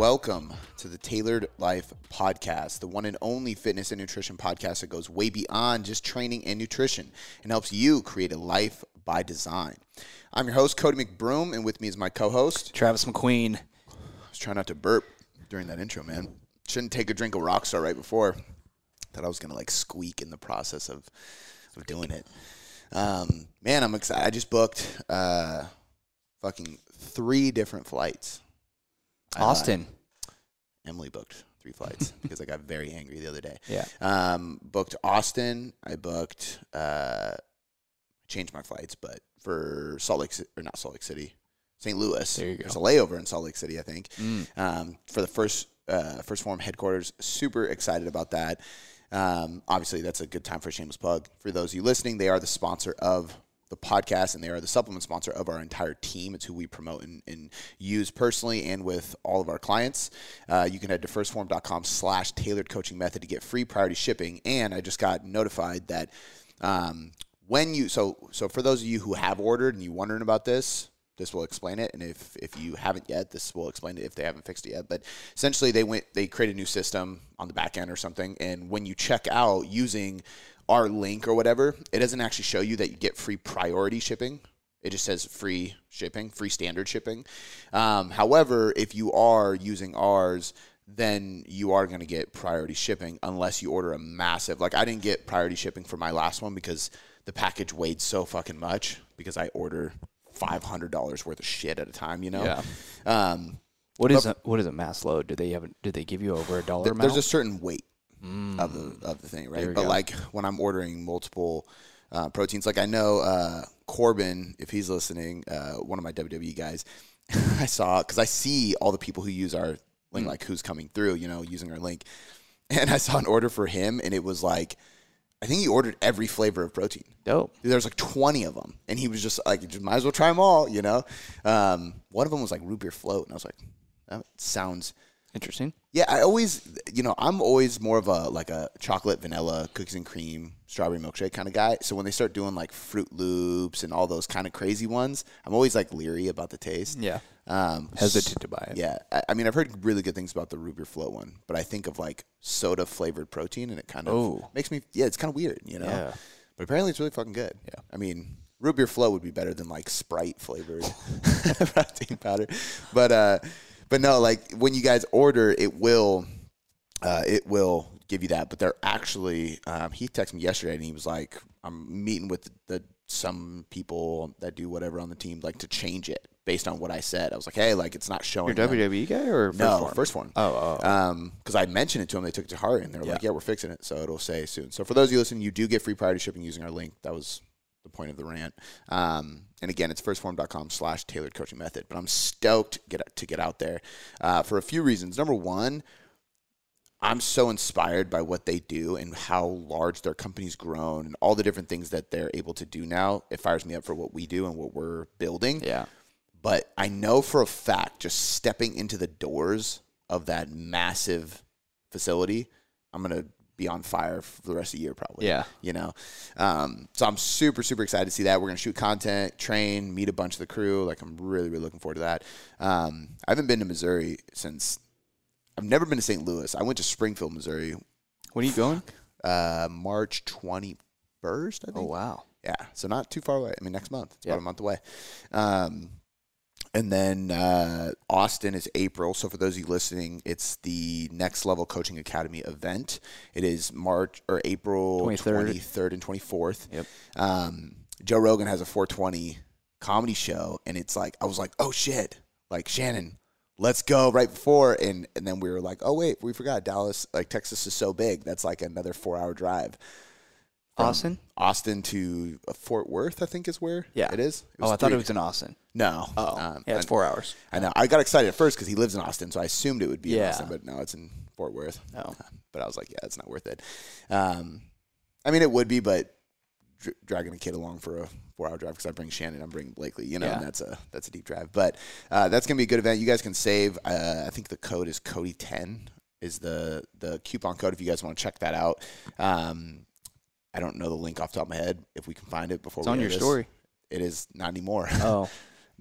welcome to the Tailored Life Podcast, the one and only fitness and nutrition podcast that goes way beyond just training and nutrition and helps you create a life by design. I'm your host, Cody McBroom, and with me is my co host. Travis McQueen. I was trying not to burp during that intro, man. Shouldn't take a drink of Rockstar right before. Thought I was going to like squeak in the process of, of doing it. Um, man, I'm excited. I just booked uh, fucking three different flights. Austin. Emily booked three flights because I got very angry the other day. Yeah. Um, booked Austin. I booked. Uh, changed my flights, but for Salt Lake or not Salt Lake City, St. Louis. There you go. There's a layover in Salt Lake City, I think. Mm. Um, for the first uh, 1st Phorm headquarters. Super excited about that. Um, obviously, that's a good time for a shameless plug. For those of you listening, they are the sponsor of the podcast and they are the supplement sponsor of our entire team. It's who we promote and, and use personally and with all of our clients. Uh, you can head to firstform.com slash tailored coaching method to get free priority shipping. And I just got notified that um, when you so so for those of you who have ordered and you're wondering about this, this will explain it. And if if you haven't yet, this will explain it if they haven't fixed it yet. But essentially, they went they created a new system on the back end or something, and when you check out using our link or whatever, it doesn't actually show you that you get free priority shipping. It just says free shipping, free standard shipping. Um, however, if you are using ours, then you are going to get priority shipping unless you order a massive. Like I didn't get priority shipping for my last one because the package weighed so fucking much because I order five hundred dollars worth of shit at a time. You know. Yeah. Um, What is a, what is a mass load? Do they have? Did they give you over a dollar th- amount? there's a certain weight of the of the thing, Mm. Right? But go. like when I'm ordering multiple uh, proteins, like I know uh, Corbin, if he's listening, uh, one of my WWE guys, I saw because I see all the people who use our link, Mm. like who's coming through, you know, using our link, and I saw an order for him, and it was like. I think he ordered every flavor of protein. dope. There's like 20 of them, and he was just like, "You might as well try them all," you know. Um, one of them was like root beer float, and I was like, "That sounds Interesting. yeah, I always, you know, I'm always more of a like a chocolate, vanilla, cookies and cream, strawberry milkshake kind of guy. So when they start doing like Froot Loops and all those kind of crazy ones, I'm always like leery about the taste. Yeah. Um, Hesitant to buy it. Yeah, I, I mean, I've heard really good things about the root beer float one, but I think of like soda flavored protein, and it kind of Oh. makes me, yeah, it's kind of weird, you know. Yeah. But apparently, it's really fucking good. Yeah. I mean, root beer float would be better than like Sprite flavored protein powder, but uh, but no, like when you guys order, it will, uh, it will give you that. But they're actually, um, he texted me yesterday, and he was like, I'm meeting with the some people that do whatever on the team, like to change it based on what I said. I was like, hey, like it's not showing. Your. WWE guy or first No, form? first one. Oh, oh. Um, because I mentioned it to them, they took it to heart, and they were like, "Yeah, we're fixing it." So it'll say soon. So for those of you listening, you do get free priority shipping using our link. That was the point of the rant. Um, and again, it's firstform.com slash tailored coaching method. But I'm stoked get to get out there uh, for a few reasons. Number one, I'm so inspired by what they do and how large their company's grown and all the different things that they're able to do now. It fires me up for what we do and what we're building yeah. but I know for a fact just stepping into the doors of that massive facility, I'm gonna be on fire for the rest of the year probably. Yeah. You know? Um, so I'm super, super excited to see that. We're gonna shoot content, train, meet a bunch of the crew. Like I'm really, really looking forward to that. Um, I haven't been to Missouri since I've never been to St. Louis. I went to Springfield, Missouri, When are you going? uh, March 21st, I think. Oh wow. Yeah, so not too far away. I mean, next month. It's Yeah. about a month away. Um, and then uh, Austin is April. So for those of you listening, it's the Next Level Coaching Academy event. It is March or April 23rd. 23rd and 24th. Yep. Um, Joe Rogan has a 420 comedy show, and it's like I was like, oh shit, like Shannon, let's go right before, and and then we were like, oh wait, we forgot Dallas, like Texas is so big, that's like another four hour drive. Austin? Austin to uh, Fort Worth, I think is where Yeah. it is. oh, I thought it was in Austin. no. Oh, Um, yeah, it's I- four hours. I know. I got excited at first because he lives in Austin, so I assumed it would be in Yeah. Austin, but no, it's in Fort Worth. Oh. But I was like, yeah, it's not worth it. Um, I mean, it would be, but dr- dragging a kid along for a four-hour drive because I bring Shannon, I'm bringing Blakely, you know, Yeah. and that's a that's a deep drive. But uh, that's gonna be a good event. You guys can save. Uh, I think the code is Cody ten is the the coupon code if you guys want to check that out. Um, I don't know the link off the top of my head. If we can find it before we go. It's we on your this. story. It is not anymore. Oh.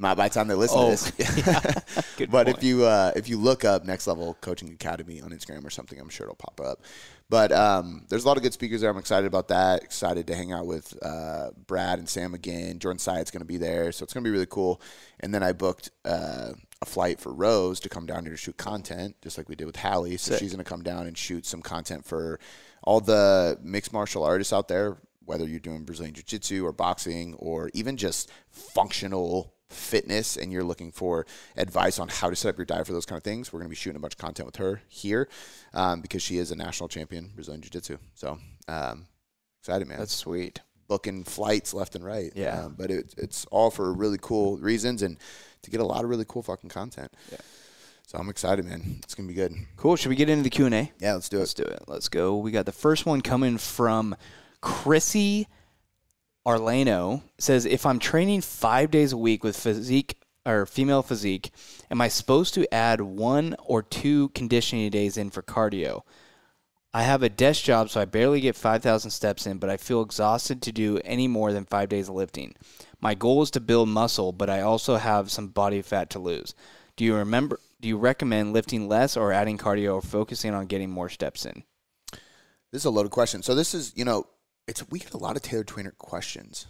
Not by the time they listen Oh, to this. Good but point. if you uh, if you look up Next Level Coaching Academy on Instagram or something, I'm sure it'll pop up. But um, there's a lot of good speakers there. I'm excited about that. Excited to hang out with uh, Brad and Sam again. Jordan Syatt's going to be there, so it's going to be really cool. And then I booked uh, a flight for Rose to come down here to shoot content, just like we did with Hallie. So Sick. she's going to come down and shoot some content for all the mixed martial artists out there, whether you're doing Brazilian Jiu Jitsu or boxing or even just functional fitness and you're looking for advice on how to set up your diet for those kind of things. We're going to be shooting a bunch of content with her here um, because she is a national champion Brazilian Jiu Jitsu. So um, excited, man. That's sweet. booking flights left and right. Yeah. Um, but it, it's all for really cool reasons and to get a lot of really cool fucking content. Yeah. So I'm excited, man. It's going to be good. Cool. Should we get into the Q and A? Yeah, let's do it. Let's do it. Let's go. We got the first one coming from Chrissy Arlano. Says, if I'm training five days a week with physique or female physique, am I supposed to add one or two conditioning days in for cardio? I have a desk job, so I barely get 5,000 steps in, but I feel exhausted to do any more than five days of lifting. My goal is to build muscle, but I also have some body fat to lose. Do you remember? Do you recommend lifting less or adding cardio or focusing on getting more steps in? This is a loaded question. So this is, you know, it's we get a lot of Tailored Trainer questions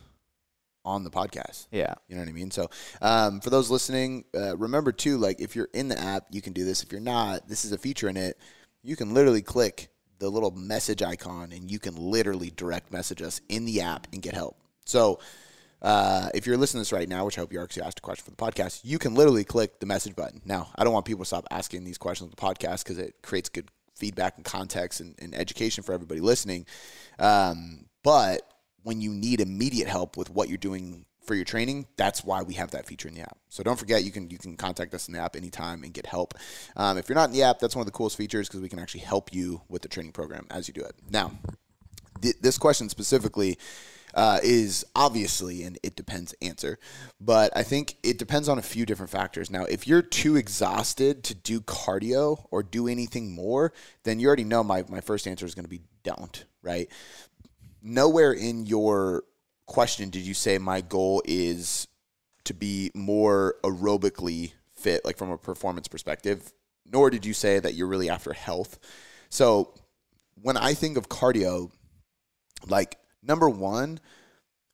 on the podcast. Yeah. You know what I mean? So, um, for those listening, uh, remember too, like if you're in the app, you can do this. If you're not, this is a feature in it. You can literally click the little message icon and you can literally direct message us in the app and get help. So, uh, if you're listening to this right now, which I hope you are because you asked a question for the podcast, you can literally click the message button. Now, I don't want people to stop asking these questions on the podcast because it creates good feedback and context and, and education for everybody listening. Um, but when you need immediate help with what you're doing for your training, that's why we have that feature in the app. So don't forget, you can you can contact us in the app anytime and get help. Um, if you're not in the app, that's one of the coolest features because we can actually help you with the training program as you do it. Now, th- this question specifically uh, is obviously an it depends answer, but I think it depends on a few different factors. Now, if you're too exhausted to do cardio or do anything more, then you already know my, my first answer is going to be don't, right? Nowhere in your question did you say my goal is to be more aerobically fit, like from a performance perspective, nor did you say that you're really after health. So when I think of cardio, like number one,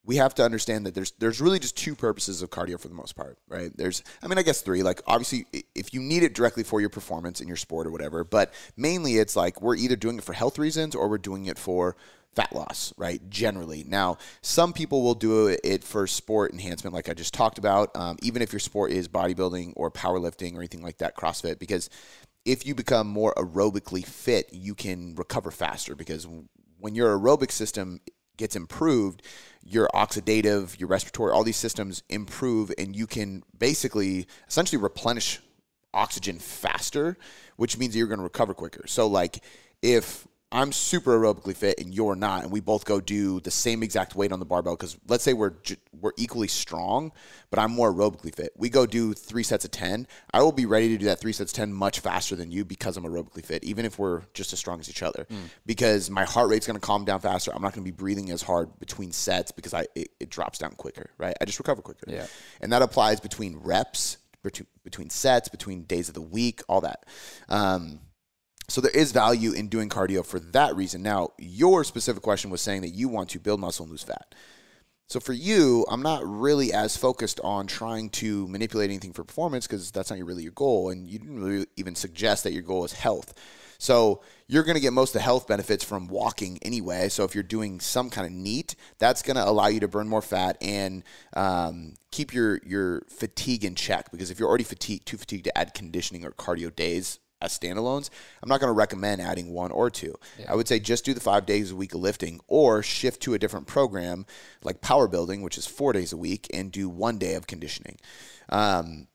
we have to understand that there's there's really just two purposes of cardio for the most part, right? There's I mean I guess three. Like obviously if you need it directly for your performance in your sport or whatever, but mainly it's like we're either doing it for health reasons or we're doing it for fat loss, right? Generally. Now, some people will do it for sport enhancement like I just talked about, um, even if your sport is bodybuilding or powerlifting or anything like that, CrossFit because if you become more aerobically fit, you can recover faster because when your aerobic system gets improved, your oxidative, your respiratory, all these systems improve, and you can basically essentially replenish oxygen faster, which means you're going to recover quicker. So, like, if I'm super aerobically fit and you're not, and we both go do the same exact weight on the barbell, because let's say we're we're equally strong, but I'm more aerobically fit. We go do three sets of ten. I will be ready to do that three sets of ten much faster than you because I'm aerobically fit, even if we're just as strong as each other. Because my heart rate's going to calm down faster. I'm not going to be breathing as hard between sets because I it, it drops down quicker. Right? I just recover quicker. Yeah. and that applies between reps, between between sets, between days of the week, all that. Um, so there is value in doing cardio for that reason. Now, your specific question was saying that you want to build muscle and lose fat. So for you, I'm not really as focused on trying to manipulate anything for performance because that's not really your goal, and you didn't really even suggest that your goal is health. So you're going to get most of the health benefits from walking anyway. So if you're doing some kind of NEAT, that's going to allow you to burn more fat and um, keep your your fatigue in check. Because if you're already fatigued, too fatigued to add conditioning or cardio days as standalones, I'm not going to recommend adding one or two. I would say just do the five days a week of lifting or shift to a different program like power building, which is four days a week, and do one day of conditioning. Um,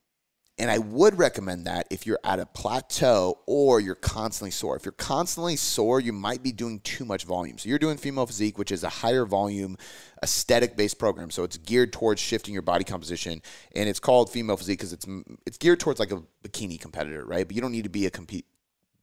and I would recommend that if you're at a plateau or you're constantly sore. If you're constantly sore, you might be doing too much volume. So you're doing female physique, which is a higher volume, aesthetic based program. So it's geared towards shifting your body composition, and it's called female physique because it's it's geared towards like a bikini competitor, right? But you don't need to be a compete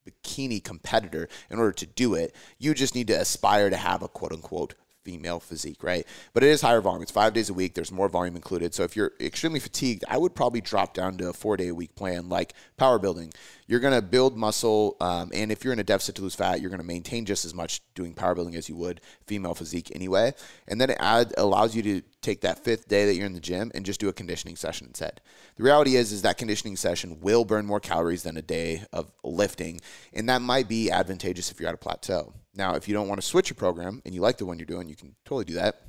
bikini competitor in order to do it. You just need to aspire to have a quote unquote female physique, right? But it is higher volume. It's five days a week. There's more volume included. So if you're extremely fatigued, I would probably drop down to a four day a week plan like power building. You're going to build muscle. Um, and if you're in a deficit to lose fat, you're going to maintain just as much doing power building as you would female physique anyway. And then it add, allows you to take that fifth day that you're in the gym and just do a conditioning session instead. The reality is, is that conditioning session will burn more calories than a day of lifting. And that might be advantageous if you're at a plateau. Now, if you don't want to switch your program and you like the one you're doing, you can totally do that.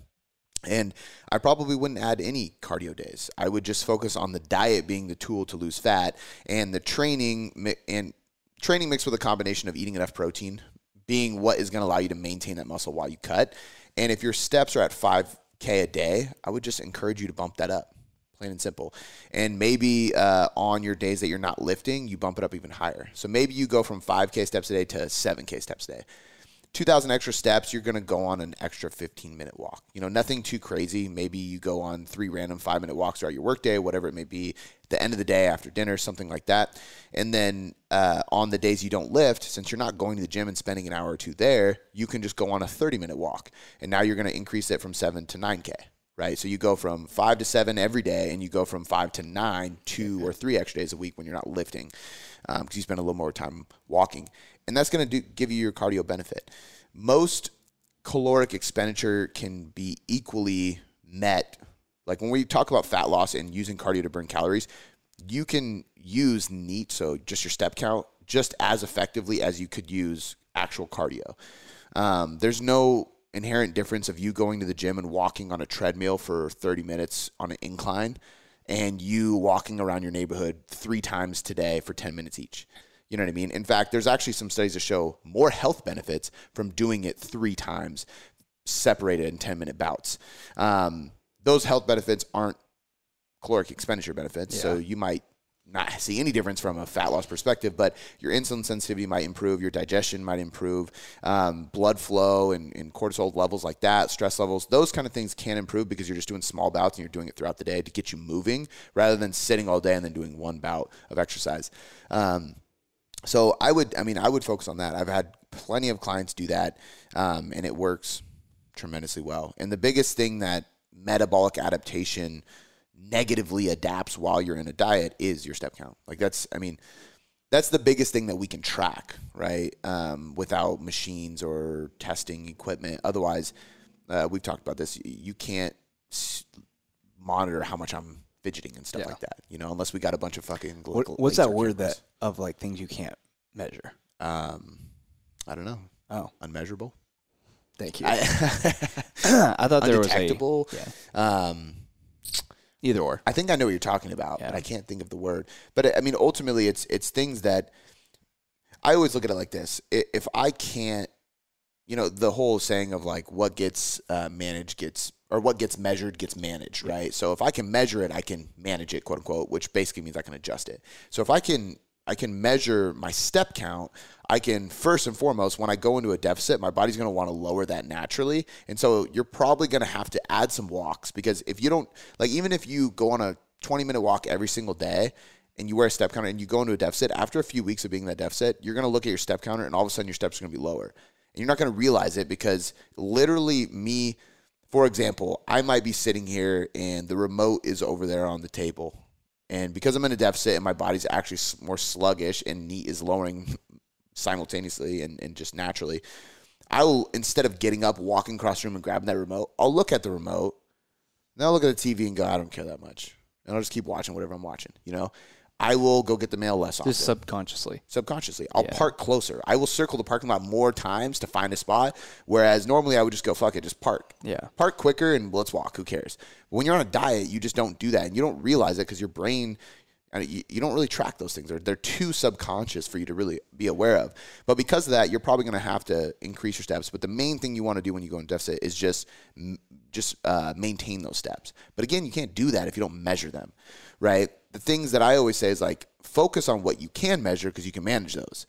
And I probably wouldn't add any cardio days. I would just focus on the diet being the tool to lose fat and the training and training mixed with a combination of eating enough protein being what is going to allow you to maintain that muscle while you cut. And if your steps are at 5k a day, I would just encourage you to bump that up. Plain and simple. And maybe uh, on your days that you're not lifting, you bump it up even higher. So maybe you go from 5K steps a day to 7K steps a day. 2,000 extra steps, you're going to go on an extra 15 minute walk. You know, nothing too crazy. Maybe you go on three random five minute walks throughout your workday, whatever it may be, the end of the day after dinner, something like that. And then uh, on the days you don't lift, since you're not going to the gym and spending an hour or two there, you can just go on a 30 minute walk. And now you're going to increase it from seven to 9K right? So you go from five to seven every day, and you go from five to nine, two or three extra days a week when you're not lifting, because um, you spend a little more time walking and that's going to give you your cardio benefit. Most caloric expenditure can be equally met. Like when we talk about fat loss and using cardio to burn calories, you can use NEAT, so just your step count, just as effectively as you could use actual cardio. Um, there's no inherent difference of you going to the gym and walking on a treadmill for 30 minutes on an incline and you walking around your neighborhood three times today for 10 minutes each. You know what I mean? In fact, there's actually some studies that show more health benefits from doing it three times separated in 10 minute bouts. Um, those health benefits aren't caloric expenditure benefits. Yeah. So you might not see any difference from a fat loss perspective, but your insulin sensitivity might improve, your digestion might improve, um, blood flow and, and, cortisol levels like that, stress levels, those kind of things can improve because you're just doing small bouts and you're doing it throughout the day to get you moving rather than sitting all day and then doing one bout of exercise. Um, so I would, I mean, I would focus on that. I've had plenty of clients do that, um, and it works tremendously well. And the biggest thing that metabolic adaptation negatively adapts while you're in a diet is your step count. Like that's, I mean, that's the biggest thing that we can track, right? Um, without machines or testing equipment. Otherwise, uh, we've talked about this. You can't monitor how much I'm fidgeting and stuff yeah. like that. You know, unless we got a bunch of fucking. What, what's that word cameras. that of like things you can't measure? Um, I don't know. Oh, unmeasurable. Thank you. I, I thought there was a yeah. Um, either or. I think I know what you're talking about, yeah. but I can't think of the word. But I mean, ultimately, it's it's things that I always look at it like this: if I can't, you know, the whole saying of like what gets uh, managed gets or what gets measured gets managed, right? So if I can measure it, I can manage it, quote unquote, which basically means I can adjust it. So if I can I can measure my step count, I can first and foremost when I go into a deficit, my body's going to want to lower that naturally. And so you're probably going to have to add some walks because if you don't like even if you go on a 20 minute walk every single day and you wear a step counter and you go into a deficit, after a few weeks of being in that deficit, you're going to look at your step counter and all of a sudden your steps are going to be lower. And you're not going to realize it because literally me for example, I might be sitting here and the remote is over there on the table. And because I'm in a deficit and my body's actually more sluggish and NEAT is lowering simultaneously and, and just naturally, I will, instead of getting up, walking across the room and grabbing that remote, I'll look at the remote. Then I'll look at the TV and go, I don't care that much. And I'll just keep watching whatever I'm watching, you know? I will go get the mail less often. Just subconsciously. Subconsciously. I'll yeah. park closer. I will circle the parking lot more times to find a spot. Whereas normally I would just go, fuck it, just park. Yeah. Park quicker and let's walk. Who cares? But when you're on a diet, you just don't do that. And you don't realize it because your brain, you, you don't really track those things. They're, they're too subconscious for you to really be aware of. But because of that, you're probably going to have to increase your steps. But the main thing you want to do when you go in deficit is just, just uh, maintain those steps. But again, you can't do that if you don't measure them, right? The things that I always say is like focus on what you can measure because you can manage those.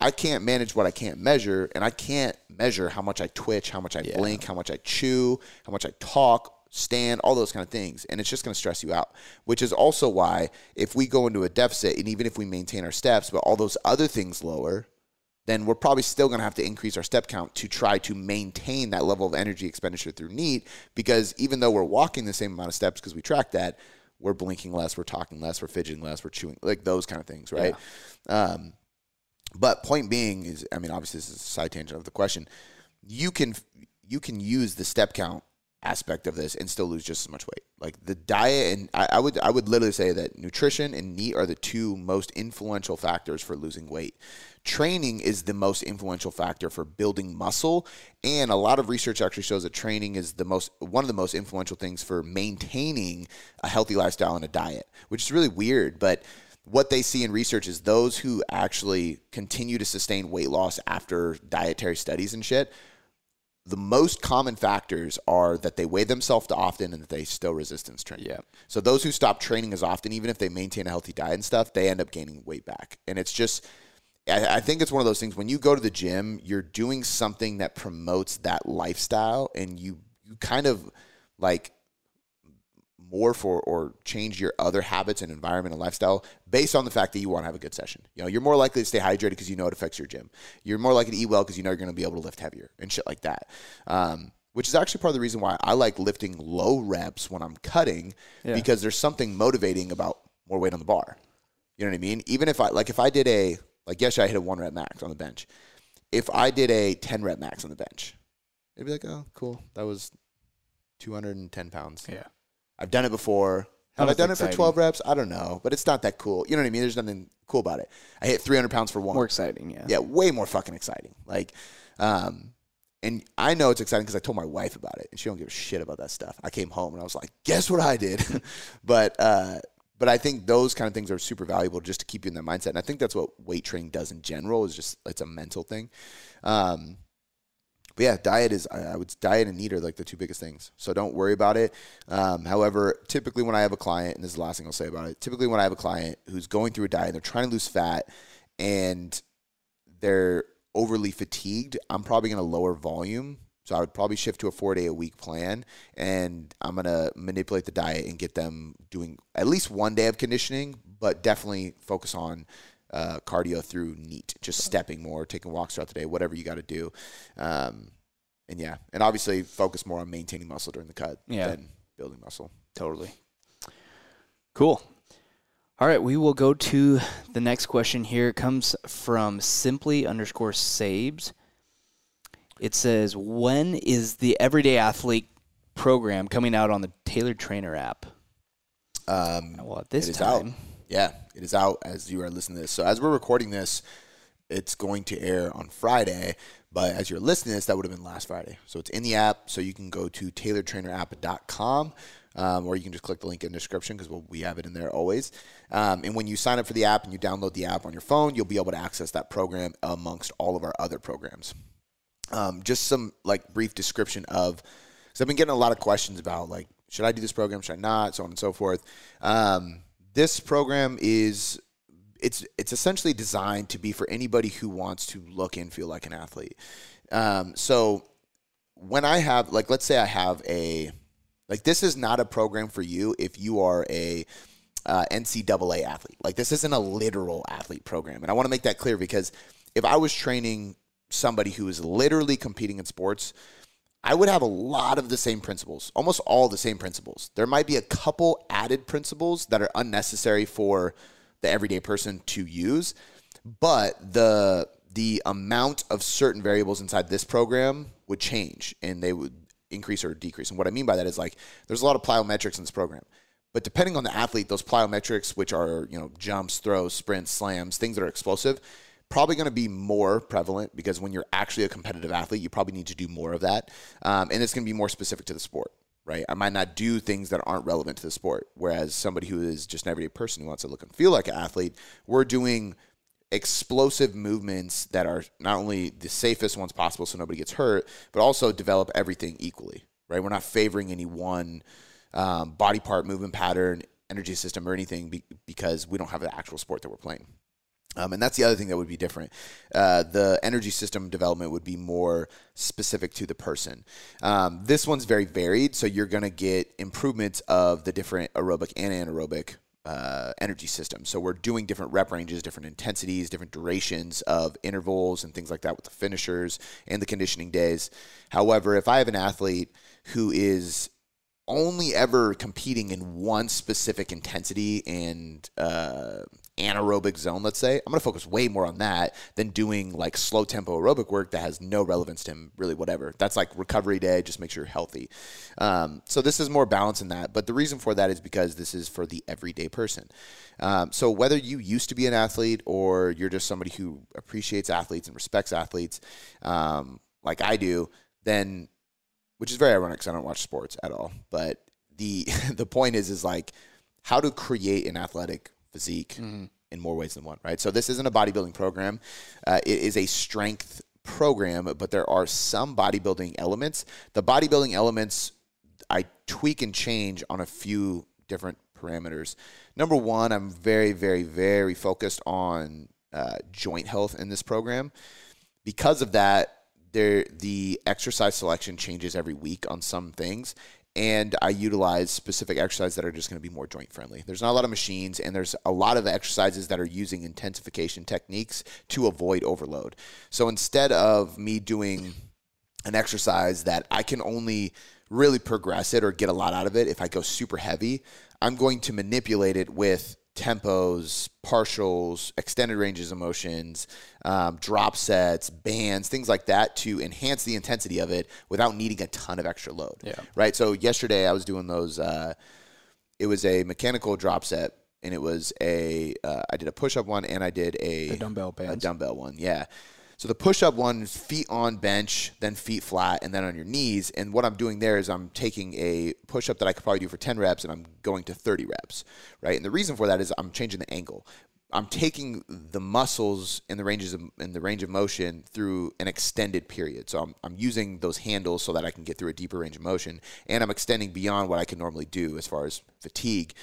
I can't manage what I can't measure, and I can't measure how much I twitch, how much I yeah. blink, how much I chew, how much I talk, stand, all those kind of things. And it's just going to stress you out, which is also why if we go into a deficit, and even if we maintain our steps, but all those other things lower, then we're probably still going to have to increase our step count to try to maintain that level of energy expenditure through NEAT because even though we're walking the same amount of steps because we track that, we're blinking less, we're talking less, we're fidgeting less, we're chewing, like those kind of things, right? Yeah. Um, but point being is, I mean, obviously this is a side tangent of the question. You can you can use the step count aspect of this and still lose just as much weight. Like the diet and I, I, would I would literally say that nutrition and NEAT are the two most influential factors for losing weight. Training is the most influential factor for building muscle and a lot of research actually shows that training is the most one of the most influential things for maintaining a healthy lifestyle and a diet, which is really weird, but what they see in research is those who actually continue to sustain weight loss after dietary studies and shit the most common factors are that they weigh themselves too often and that they still resistance train. Yeah. So those who stop training as often, even if they maintain a healthy diet and stuff, they end up gaining weight back. And it's just, I, think it's one of those things when you go to the gym, you're doing something that promotes that lifestyle and you, you kind of like morph or, or change your other habits and environment and lifestyle based on the fact that you want to have a good session. You know, you're more likely to stay hydrated because you know it affects your gym. You're more likely to eat well because you know you're going to be able to lift heavier and shit like that. Um, which is actually part of the reason why I like lifting low reps when I'm cutting yeah. because there's something motivating about more weight on the bar. You know what I mean? Even if I like if I did a like yesterday I hit a one rep max on the bench. If I did a ten rep max on the bench, it'd be like, oh, cool. That was 210 pounds. Yeah. I've done it before. Have I done exciting. it for 12 reps? I don't know, but it's not that cool. You know what I mean? There's nothing cool about it. I hit 300 pounds for one. More exciting, yeah. Yeah, way more fucking exciting. Like, um, and I know it's exciting because I told my wife about it, and she don't give a shit about that stuff. I came home and I was like, "Guess what I did?" but uh, but I think those kind of things are super valuable just to keep you in that mindset, and I think that's what weight training does in general. Is just it's a mental thing. Um, but yeah, diet is I would diet and NEAT are like the two biggest things. So don't worry about it. Um, however, typically when I have a client, and this is the last thing I'll say about it, typically when I have a client who's going through a diet, they're trying to lose fat, and they're overly fatigued, I'm probably going to lower volume. So I would probably shift to a four day a week plan, and I'm gonna manipulate the diet and get them doing at least one day of conditioning, but definitely focus on uh, cardio through NEAT, just stepping more, taking walks throughout the day, whatever you got to do. Um, and yeah, and obviously focus more on maintaining muscle during the cut yeah. than building muscle. Totally. Cool. All right, we will go to the next question here. It comes from simply underscore sabes. It says, When is the Everyday Athlete program coming out on the Tailored Trainer app? Um, well, at this time. Out. Yeah, it is out as you are listening to this. So as we're recording this, it's going to air on Friday. But as you're listening to this, that would have been last Friday. So it's in the app. So you can go to tailoredtrainerapp.com um, or you can just click the link in the description because we'll, we have it in there always. Um, and when you sign up for the app and you download the app on your phone, you'll be able to access that program amongst all of our other programs. Um, just some like brief description of, because I've been getting a lot of questions about like, should I do this program? Should I not? So on and so forth. Um, this program is it's it's essentially designed to be for anybody who wants to look and feel like an athlete. Um, so when I have like let's say I have a like this is not a program for you if you are a uh, NCAA athlete. Like this isn't a literal athlete program, and I want to make that clear because if I was training somebody who is literally competing in sports, I would have a lot of the same principles, almost all the same principles. There might be a couple added principles that are unnecessary for the everyday person to use, but the the amount of certain variables inside this program would change and they would increase or decrease. And what I mean by that is like there's a lot of plyometrics in this program. But depending on the athlete, those plyometrics, which are, you know, jumps, throws, sprints, slams, things that are explosive, probably going to be more prevalent because when you're actually a competitive athlete, you probably need to do more of that. Um, and it's going to be more specific to the sport, right? I might not do things that aren't relevant to the sport. Whereas somebody who is just an everyday person who wants to look and feel like an athlete, we're doing explosive movements that are not only the safest ones possible so nobody gets hurt, but also develop everything equally, right? We're not favoring any one um, body part, movement pattern, energy system, or anything be- because we don't have the actual sport that we're playing. Um, and that's the other thing that would be different. Uh, the energy system development would be more specific to the person. Um, this one's very varied, so you're going to get improvements of the different aerobic and anaerobic uh, energy system. So we're doing different rep ranges, different intensities, different durations of intervals and things like that with the finishers and the conditioning days. However, if I have an athlete who is only ever competing in one specific intensity and uh, anaerobic zone, let's say, I'm going to focus way more on that than doing like slow tempo aerobic work that has no relevance to him, really, whatever. That's like recovery day, just make sure you're healthy. Um, so this is more balance in that. But the reason for that is because this is for the everyday person. Um, so whether you used to be an athlete or you're just somebody who appreciates athletes and respects athletes, um, like I do, then which is very ironic because I don't watch sports at all. But the the point is is like how to create an athletic physique mm-hmm. in more ways than one, right? So this isn't a bodybuilding program; uh, it is a strength program, but there are some bodybuilding elements. The bodybuilding elements I tweak and change on a few different parameters. Number one, I'm very, very, very focused on uh, joint health in this program. Because of that, there the exercise selection changes every week on some things and I utilize specific exercises that are just going to be more joint friendly. There's not a lot of machines, and there's a lot of exercises that are using intensification techniques to avoid overload. So instead of me doing an exercise that I can only really progress it or get a lot out of it if I go super heavy, I'm going to manipulate it with tempos, partials, extended ranges of motions, um, drop sets, bands, things like that to enhance the intensity of it without needing a ton of extra load. Yeah. Right. So yesterday I was doing those. Uh, it was a mechanical drop set, and it was a. Uh, I did a push up one, and I did a, a dumbbell bands. a dumbbell one. Yeah. So the push up one is feet on bench, then feet flat, and then on your knees. And what I'm doing there is I'm taking a push up that I could probably do for 10 reps and I'm going to 30 reps, right? And the reason for that is I'm changing the angle. I'm taking the muscles in the ranges of, in the range of motion through an extended period. So I'm, I'm using those handles so that I can get through a deeper range of motion, and I'm extending beyond what I can normally do as far as fatigue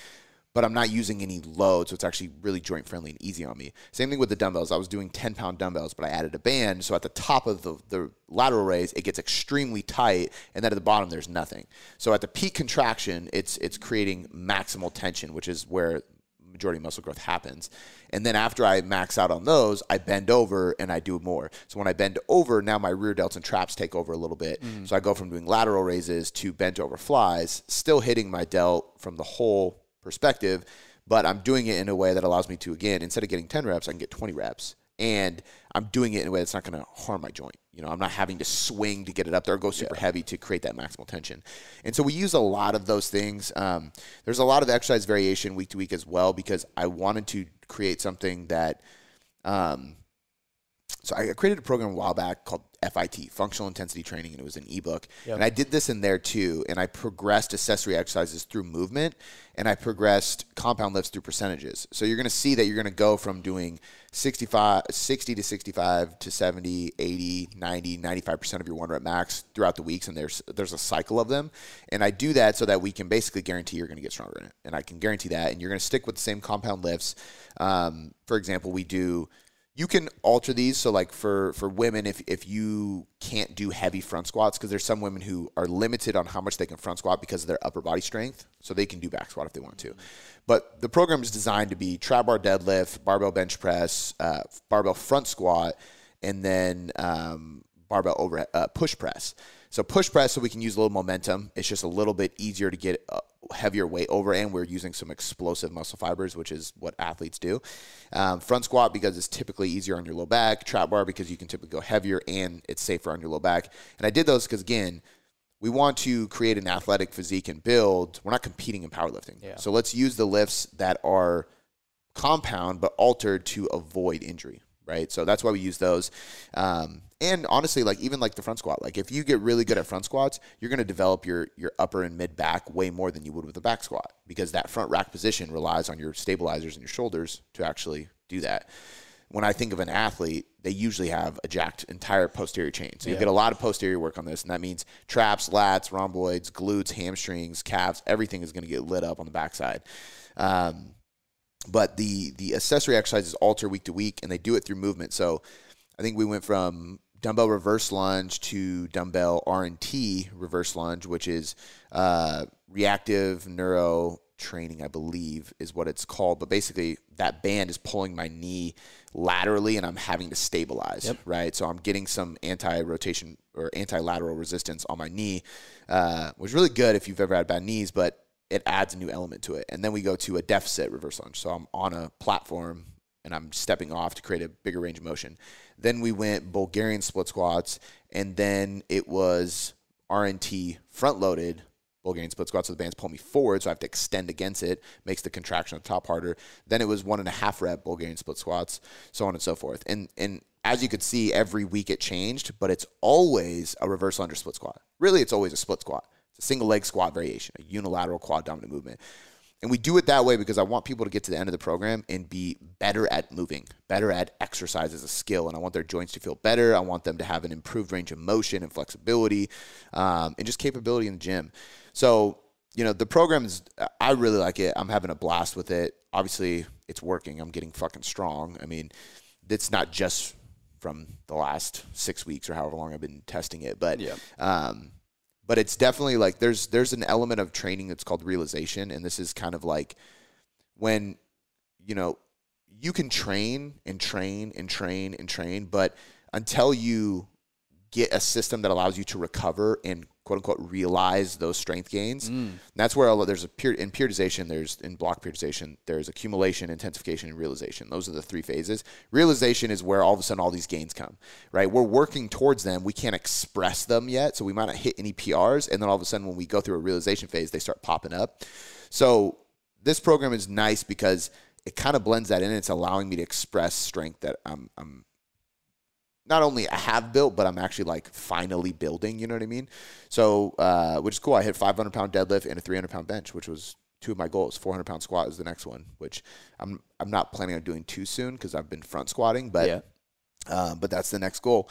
but I'm not using any load, so it's actually really joint friendly and easy on me. Same thing with the dumbbells. I was doing 10 pound dumbbells, but I added a band, so at the top of the, the lateral raise, it gets extremely tight, and then at the bottom, there's nothing. So at the peak contraction, it's it's creating maximal tension, which is where majority muscle growth happens. And then after I max out on those, I bend over and I do more. So when I bend over, now my rear delts and traps take over a little bit. Mm. So I go from doing lateral raises to bent over flies, still hitting my delt from the whole perspective, but I'm doing it in a way that allows me to, again, instead of getting 10 reps, I can get 20 reps. And I'm doing it in a way that's not going to harm my joint. You know, I'm not having to swing to get it up there or go super yeah. heavy to create that maximal tension. And so we use a lot of those things. Um, there's a lot of exercise variation week to week as well because I wanted to create something that. Um, so I created a program a while back called FIT, Functional Intensity Training, and it was an ebook. Yep. And I did this in there too. And I progressed accessory exercises through movement and I progressed compound lifts through percentages. So you're going to see that you're going to go from doing 65, 60 to 65 to 70, 80, 90, 95% of your one rep max throughout the weeks. And there's, there's a cycle of them. And I do that so that we can basically guarantee you're going to get stronger in it. And I can guarantee that. And you're going to stick with the same compound lifts. Um, for example, we do you can alter these so like for for women if if you can't do heavy front squats because there's some women who are limited on how much they can front squat because of their upper body strength so they can do back squat if they want to. But the program is designed to be trap bar deadlift barbell bench press uh, barbell front squat and then um, barbell uh, push press. So push press so we can use a little momentum. It's just a little bit easier to get uh, heavier weight over, and we're using some explosive muscle fibers, which is what athletes do. Um, front squat because it's typically easier on your low back. Trap bar because you can typically go heavier and it's safer on your low back. And I did those because again, we want to create an athletic physique and build. We're not competing in powerlifting, yeah. so let's use the lifts that are compound but altered to avoid injury right? So that's why we use those. Um, and honestly, like even like the front squat, like if you get really good at front squats, you're going to develop your your upper and mid back way more than you would with a back squat because that front rack position relies on your stabilizers and your shoulders to actually do that. When I think of an athlete, they usually have a jacked entire posterior chain. So you get a lot of posterior work on this, and that means traps, lats, rhomboids, glutes, hamstrings, calves, everything is going to get lit up on the backside. Um, but the the accessory exercises alter week to week, and they do it through movement. So I think we went from dumbbell reverse lunge to dumbbell RNT reverse lunge, which is uh, reactive neuro training, I believe, is what it's called. But basically, that band is pulling my knee laterally, and I'm having to stabilize, Yep. right? So I'm getting some anti-rotation or anti-lateral resistance on my knee, uh, which is really good if you've ever had bad knees, but it adds a new element to it. And then we go to a deficit reverse lunge. So I'm on a platform and I'm stepping off to create a bigger range of motion. Then we went Bulgarian split squats, and then it was RNT front loaded Bulgarian split squats. So the bands pull me forward, so I have to extend against it, makes the contraction on the top harder. Then it was one and a half rep Bulgarian split squats, so on and so forth. And and as you could see, every week it changed, but it's always a reverse lunge split squat. Really, it's always a split squat. It's a single leg squat variation, a unilateral quad dominant movement. And we do it that way because I want people to get to the end of the program and be better at moving, better at exercise as a skill. And I want their joints to feel better. I want them to have an improved range of motion and flexibility um, and just capability in the gym. So, you know, the program is, I really like it. I'm having a blast with it. Obviously, it's working. I'm getting fucking strong. I mean, it's not just from the last six weeks or however long I've been testing it, but Yeah. um, but it's definitely like there's there's an element of training that's called realization, and this is kind of like when you know you can train and train and train and train, but until you get a system that allows you to recover and quote unquote realize those strength gains. Mm. That's where lot, there's a period in periodization, there's in block periodization, there's accumulation, intensification, and realization. Those are the three phases. Realization is where all of a sudden all these gains come, right? We're working towards them. We can't express them yet, so we might not hit any PRs, and then all of a sudden when we go through a realization phase, they start popping up. So this program is nice because it kind of blends that in. It's allowing me to express strength that I'm, I'm not only I have built, but I'm actually like finally building. You know what I mean? So, uh, which is cool. I hit 500 pound deadlift and a 300 pound bench, which was two of my goals. 400 pound squat is the next one, which I'm I'm not planning on doing too soon because I've been front squatting, but Yeah. um, but that's the next goal.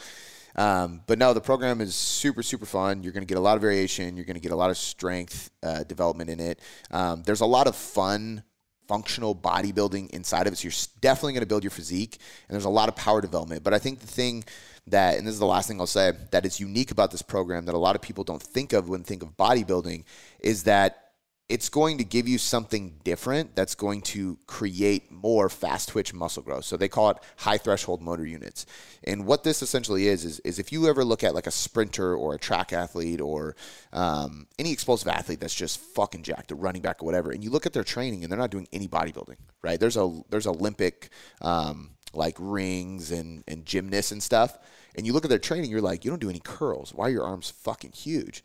Um, but no, the program is super, super fun. You're going to get a lot of variation. You're going to get a lot of strength uh, development in it. Um, there's a lot of fun, functional bodybuilding inside of it. So you're definitely going to build your physique, and there's a lot of power development. But I think the thing that, and this is the last thing I'll say, that is unique about this program that a lot of people don't think of when think of bodybuilding is that it's going to give you something different that's going to create more fast twitch muscle growth. So they call it high threshold motor units. And what this essentially is, is, is if you ever look at like a sprinter or a track athlete or um, any explosive athlete that's just fucking jacked, a running back or whatever, and you look at their training and they're not doing any bodybuilding, right? There's a there's Olympic um, like rings and and gymnasts and stuff, and you look at their training, you're like, you don't do any curls. Why are your arms fucking huge?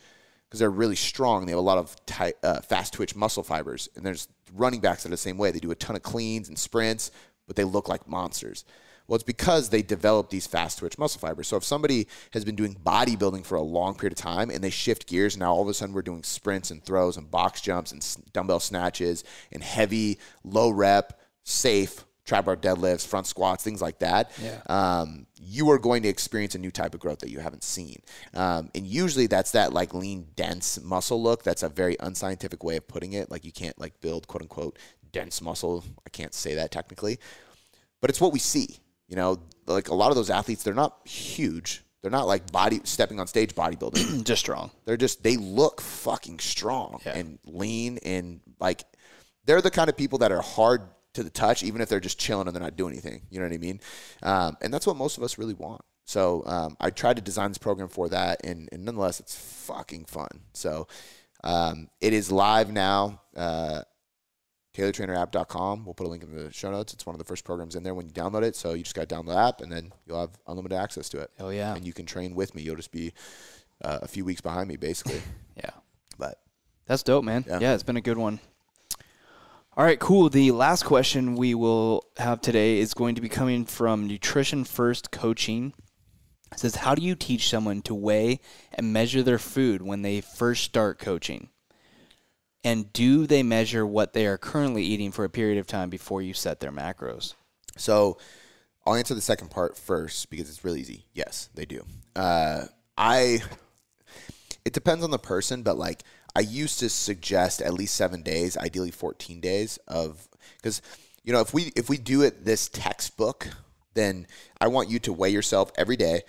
Because they're really strong. They have a lot of tight, uh, fast twitch muscle fibers. And there's running backs that are the same way. They do a ton of cleans and sprints, but they look like monsters. Well, it's because they develop these fast twitch muscle fibers. So if somebody has been doing bodybuilding for a long period of time and they shift gears, now all of a sudden we're doing sprints and throws and box jumps and dumbbell snatches and heavy, low rep, safe trap bar deadlifts, front squats, things like that. Yeah. Um, you are going to experience a new type of growth that you haven't seen. Um, and usually that's that like lean, dense muscle look. That's a very unscientific way of putting it. Like you can't like build quote unquote dense muscle. I can't say that technically, but it's what we see. You know, like a lot of those athletes, they're not huge. They're not like body stepping on stage bodybuilding. Just strong. they're just they look fucking strong Yeah. and lean and like they're the kind of people that are hard to the touch, even if they're just chilling and they're not doing anything. You know what I mean? Um, and that's what most of us really want. So um, I tried to design this program for that, and, and nonetheless, it's fucking fun. So um, it is live now. Uh, TailoredTrainerApp.com. We'll put a link in the show notes. It's one of the first programs in there when you download it. So you just got to download the app, and then you'll have unlimited access to it. Oh yeah. And you can train with me. You'll just be uh, a few weeks behind me, basically. Yeah. but That's dope, man. Yeah. Yeah. it's been a good one. All right, cool. The last question we will have today is going to be coming from Nutrition First Coaching. It says, How do you teach someone to weigh and measure their food when they first start coaching? And do they measure what they are currently eating for a period of time before you set their macros? So I'll answer the second part first because it's really easy. Yes, they do. Uh, I. It depends on the person, but like I used to suggest at least seven days, ideally fourteen days of because you know if we if we do it this textbook, then I want you to weigh yourself every day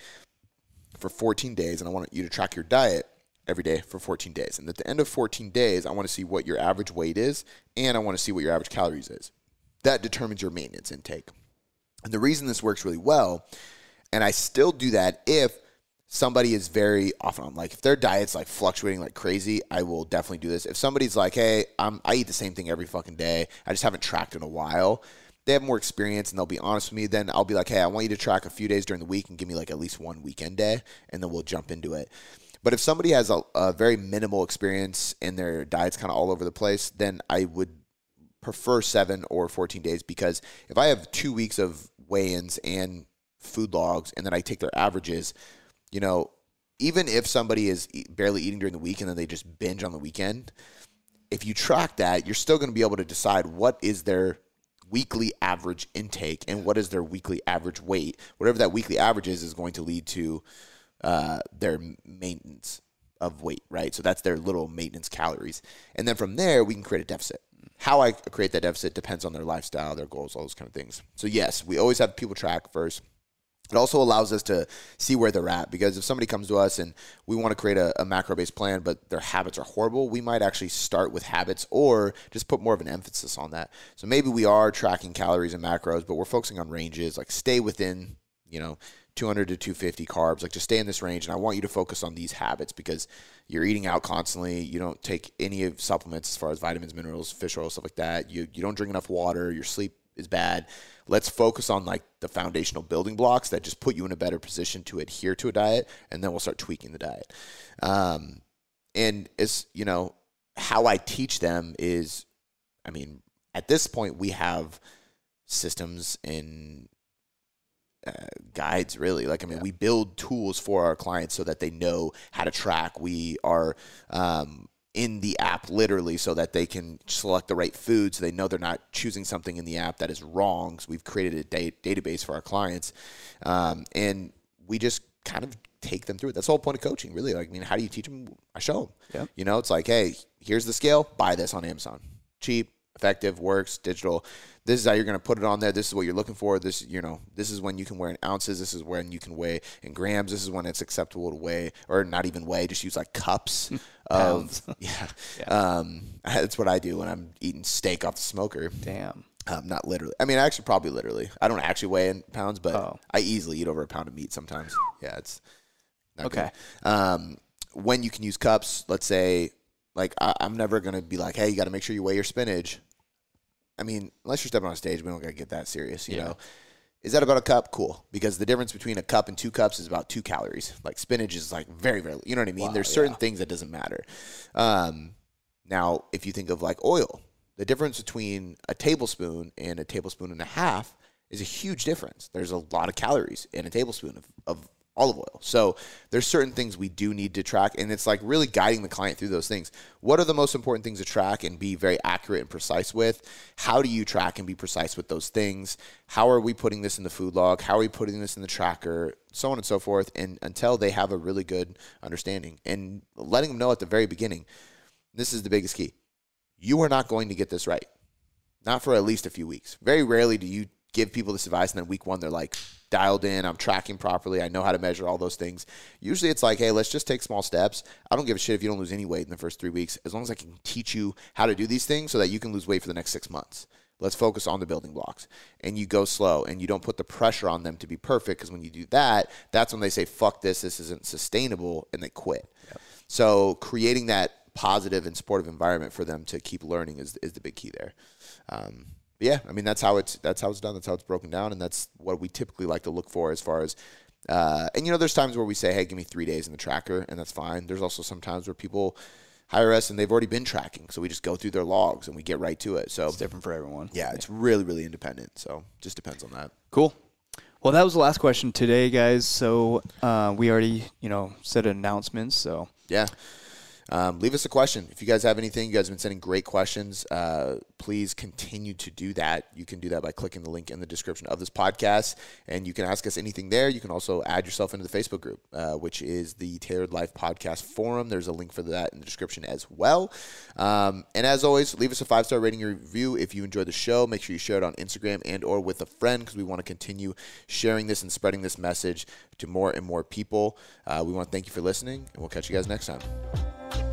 for 14 days, and I want you to track your diet every day for 14 days. And at the end of 14 days, I want to see what your average weight is and I want to see what your average calories is. That determines your maintenance intake. And the reason this works really well, and I still do that if somebody is very often on like if their diet's like fluctuating like crazy, I will definitely do this. If somebody's like, hey, I'm I eat the same thing every fucking day, I just haven't tracked in a while. They have more experience and they'll be honest with me. Then I'll be like, hey, I want you to track a few days during the week and give me like at least one weekend day, and then we'll jump into it. But if somebody has a, a very minimal experience and their diet's kind of all over the place, then I would prefer seven or 14 days because if I have two weeks of weigh ins and food logs and then I take their averages, you know, even if somebody is barely eating during the week and then they just binge on the weekend, if you track that, you're still going to be able to decide what is their weekly average intake and what is their weekly average weight. Whatever that weekly average is, is going to lead to uh, their maintenance of weight, right? So that's their little maintenance calories. And then from there, we can create a deficit. How I create that deficit depends on their lifestyle, their goals, all those kind of things. So, yes, we always have people track first. It also allows us to see where they're at because if somebody comes to us and we want to create a, a macro based plan, but their habits are horrible, we might actually start with habits or just put more of an emphasis on that. So maybe we are tracking calories and macros, but we're focusing on ranges, like stay within, you know, 200 to 250 carbs. Like just stay in this range. And I want you to focus on these habits because you're eating out constantly. You don't take any of supplements as far as vitamins, minerals, fish oil, stuff like that. You, you don't drink enough water. Your sleep is bad. Let's focus on like the foundational building blocks that just put you in a better position to adhere to a diet. And then we'll start tweaking the diet. Um, and it's, you know, how I teach them is, I mean, at this point, we have systems and uh, guides really like i mean yeah. we build tools for our clients so that they know how to track we are um, in the app literally so that they can select the right food so they know they're not choosing something in the app that is wrong. So we've created a da- database for our clients um, and we just kind of take them through it. That's the whole point of coaching really. Like i mean how do you teach them? I show them. Yeah. you know it's like hey here's the scale. Buy this on amazon. Cheap effective works digital this is how you're going to put it on there. This is what you're looking for. This, you know, this is when you can weigh in ounces. This is when you can weigh in grams. This is when it's acceptable to weigh, or not even weigh. Just use like cups of yeah. yeah. Um, that's what I do when I'm eating steak off the smoker. Damn. Um, not literally. I mean, actually, probably literally. I don't actually weigh in pounds, but oh. I easily eat over a pound of meat sometimes. Yeah, it's okay. Um, when you can use cups, let's say, like I, am never gonna be like, hey, you got to make sure you weigh your spinach. I mean, unless you're stepping on stage, we don't gotta get that serious, you yeah. know. Is that about a cup? Cool. Because the difference between a cup and two cups is about two calories. Like spinach is like very, very, you know what I mean? Wow, There's certain yeah. things that doesn't matter. Um, now, if you think of like oil, the difference between a tablespoon and a tablespoon and a half is a huge difference. There's a lot of calories in a tablespoon of, of olive oil. So there's certain things we do need to track, and it's like really guiding the client through those things. What are the most important things to track and be very accurate and precise with? How do you track and be precise with those things? How are we putting this in the food log? How are we putting this in the tracker? So on and so forth. And until they have a really good understanding and letting them know at the very beginning, this is the biggest key. You are not going to get this right. Not for at least a few weeks. Very rarely do you give people this advice and then week one they're like dialed in i'm tracking properly i know how to measure all those things. Usually it's like hey let's just take small steps. I don't give a shit if you don't lose any weight in the first three weeks as long as i can teach you how to do these things so that you can lose weight for the next six months. Let's focus on the building blocks. And you go slow and you don't put the pressure on them to be perfect because when you do that that's when they say fuck this this isn't sustainable and they quit. Yep. so creating that positive and supportive environment for them to keep learning is, is the big key there. Um, yeah, I mean that's how it's that's how it's done. That's how it's broken down, and that's what we typically like to look for as far as. Uh, and you know, there's times where we say, "Hey, give me three days in the tracker," and that's fine. There's also some times where people hire us and they've already been tracking, so we just go through their logs and we get right to it. So it's different for everyone. Yeah, it's really really independent. So just depends on that. Cool. Well, that was the last question today, guys. So uh, we already, you know, said announcements. So yeah. Um, leave us a question. If you guys have anything, you guys have been sending great questions. Uh, please continue to do that. You can do that by clicking the link in the description of this podcast, and you can ask us anything there. You can also add yourself into the Facebook group, uh, which is the Tailored Life Podcast Forum. There's a link for that in the description as well. Um, and as always, leave us a five star rating review if you enjoy the show. Make sure you share it on Instagram and or with a friend because we want to continue sharing this and spreading this message to more and more people. Uh, we want to thank you for listening, and we'll catch you guys next time.